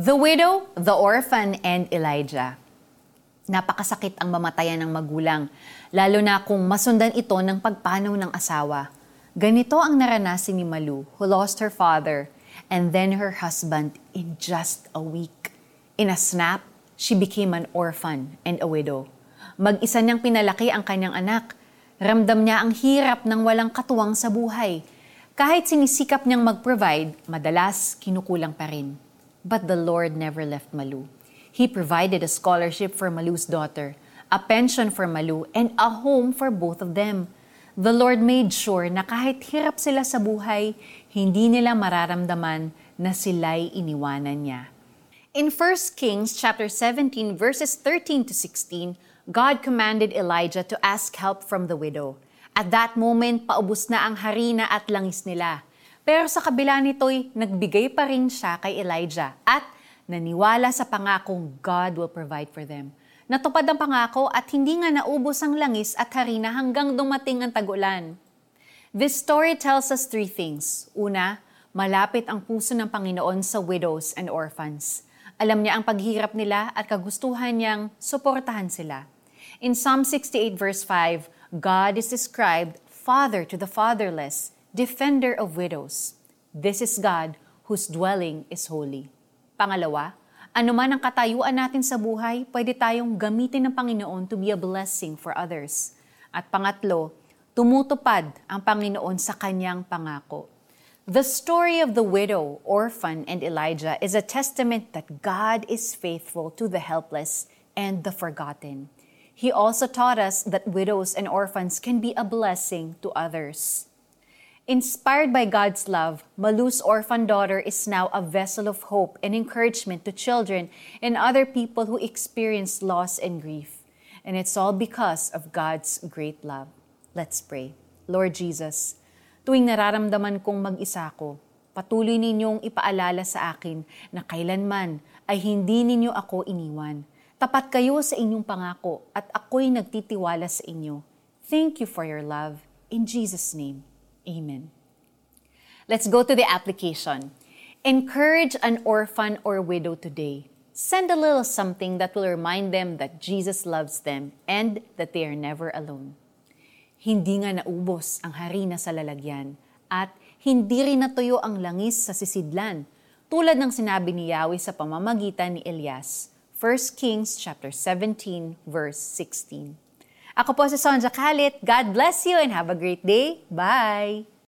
The Widow, The Orphan, and Elijah. Napakasakit ang mamatayan ng magulang, lalo na kung masundan ito ng pagpanaw ng asawa. Ganito ang naranasin ni Malu, who lost her father and then her husband in just a week. In a snap, she became an orphan and a widow. Mag-isa niyang pinalaki ang kanyang anak. Ramdam niya ang hirap ng walang katuwang sa buhay. Kahit sinisikap niyang mag-provide, madalas kinukulang pa rin. But the Lord never left Malu. He provided a scholarship for Malu's daughter, a pension for Malu, and a home for both of them. The Lord made sure na kahit hirap sila sa buhay, hindi nila mararamdaman na sila'y iniwanan niya. In 1 Kings chapter 17 verses 13 to 16, God commanded Elijah to ask help from the widow. At that moment, paubos na ang harina at langis nila. Pero sa kabila nito'y nagbigay pa rin siya kay Elijah at naniwala sa pangakong God will provide for them. Natupad ang pangako at hindi nga naubos ang langis at harina hanggang dumating ang tagulan. This story tells us three things. Una, malapit ang puso ng Panginoon sa widows and orphans. Alam niya ang paghirap nila at kagustuhan niyang suportahan sila. In Psalm 68 verse 5, God is described father to the fatherless, defender of widows. This is God whose dwelling is holy. Pangalawa, Anuman ang katayuan natin sa buhay, pwede tayong gamitin ng Panginoon to be a blessing for others. At pangatlo, tumutupad ang Panginoon sa kanyang pangako. The story of the widow, orphan, and Elijah is a testament that God is faithful to the helpless and the forgotten. He also taught us that widows and orphans can be a blessing to others. Inspired by God's love, Malu's orphan daughter is now a vessel of hope and encouragement to children and other people who experience loss and grief. And it's all because of God's great love. Let's pray. Lord Jesus, tuwing nararamdaman kong mag-isa ko, patuloy ninyong ipaalala sa akin na kailanman ay hindi ninyo ako iniwan. Tapat kayo sa inyong pangako at ako'y nagtitiwala sa inyo. Thank you for your love. In Jesus' name. Amen. Let's go to the application. Encourage an orphan or widow today. Send a little something that will remind them that Jesus loves them and that they are never alone. Hindi nga naubos ang harina sa lalagyan at hindi rin natuyo ang langis sa sisidlan, tulad ng sinabi ni Yahweh sa pamamagitan ni Elias. 1 Kings chapter 17 verse 16. Ako po si Sonja Kalit. God bless you and have a great day. Bye!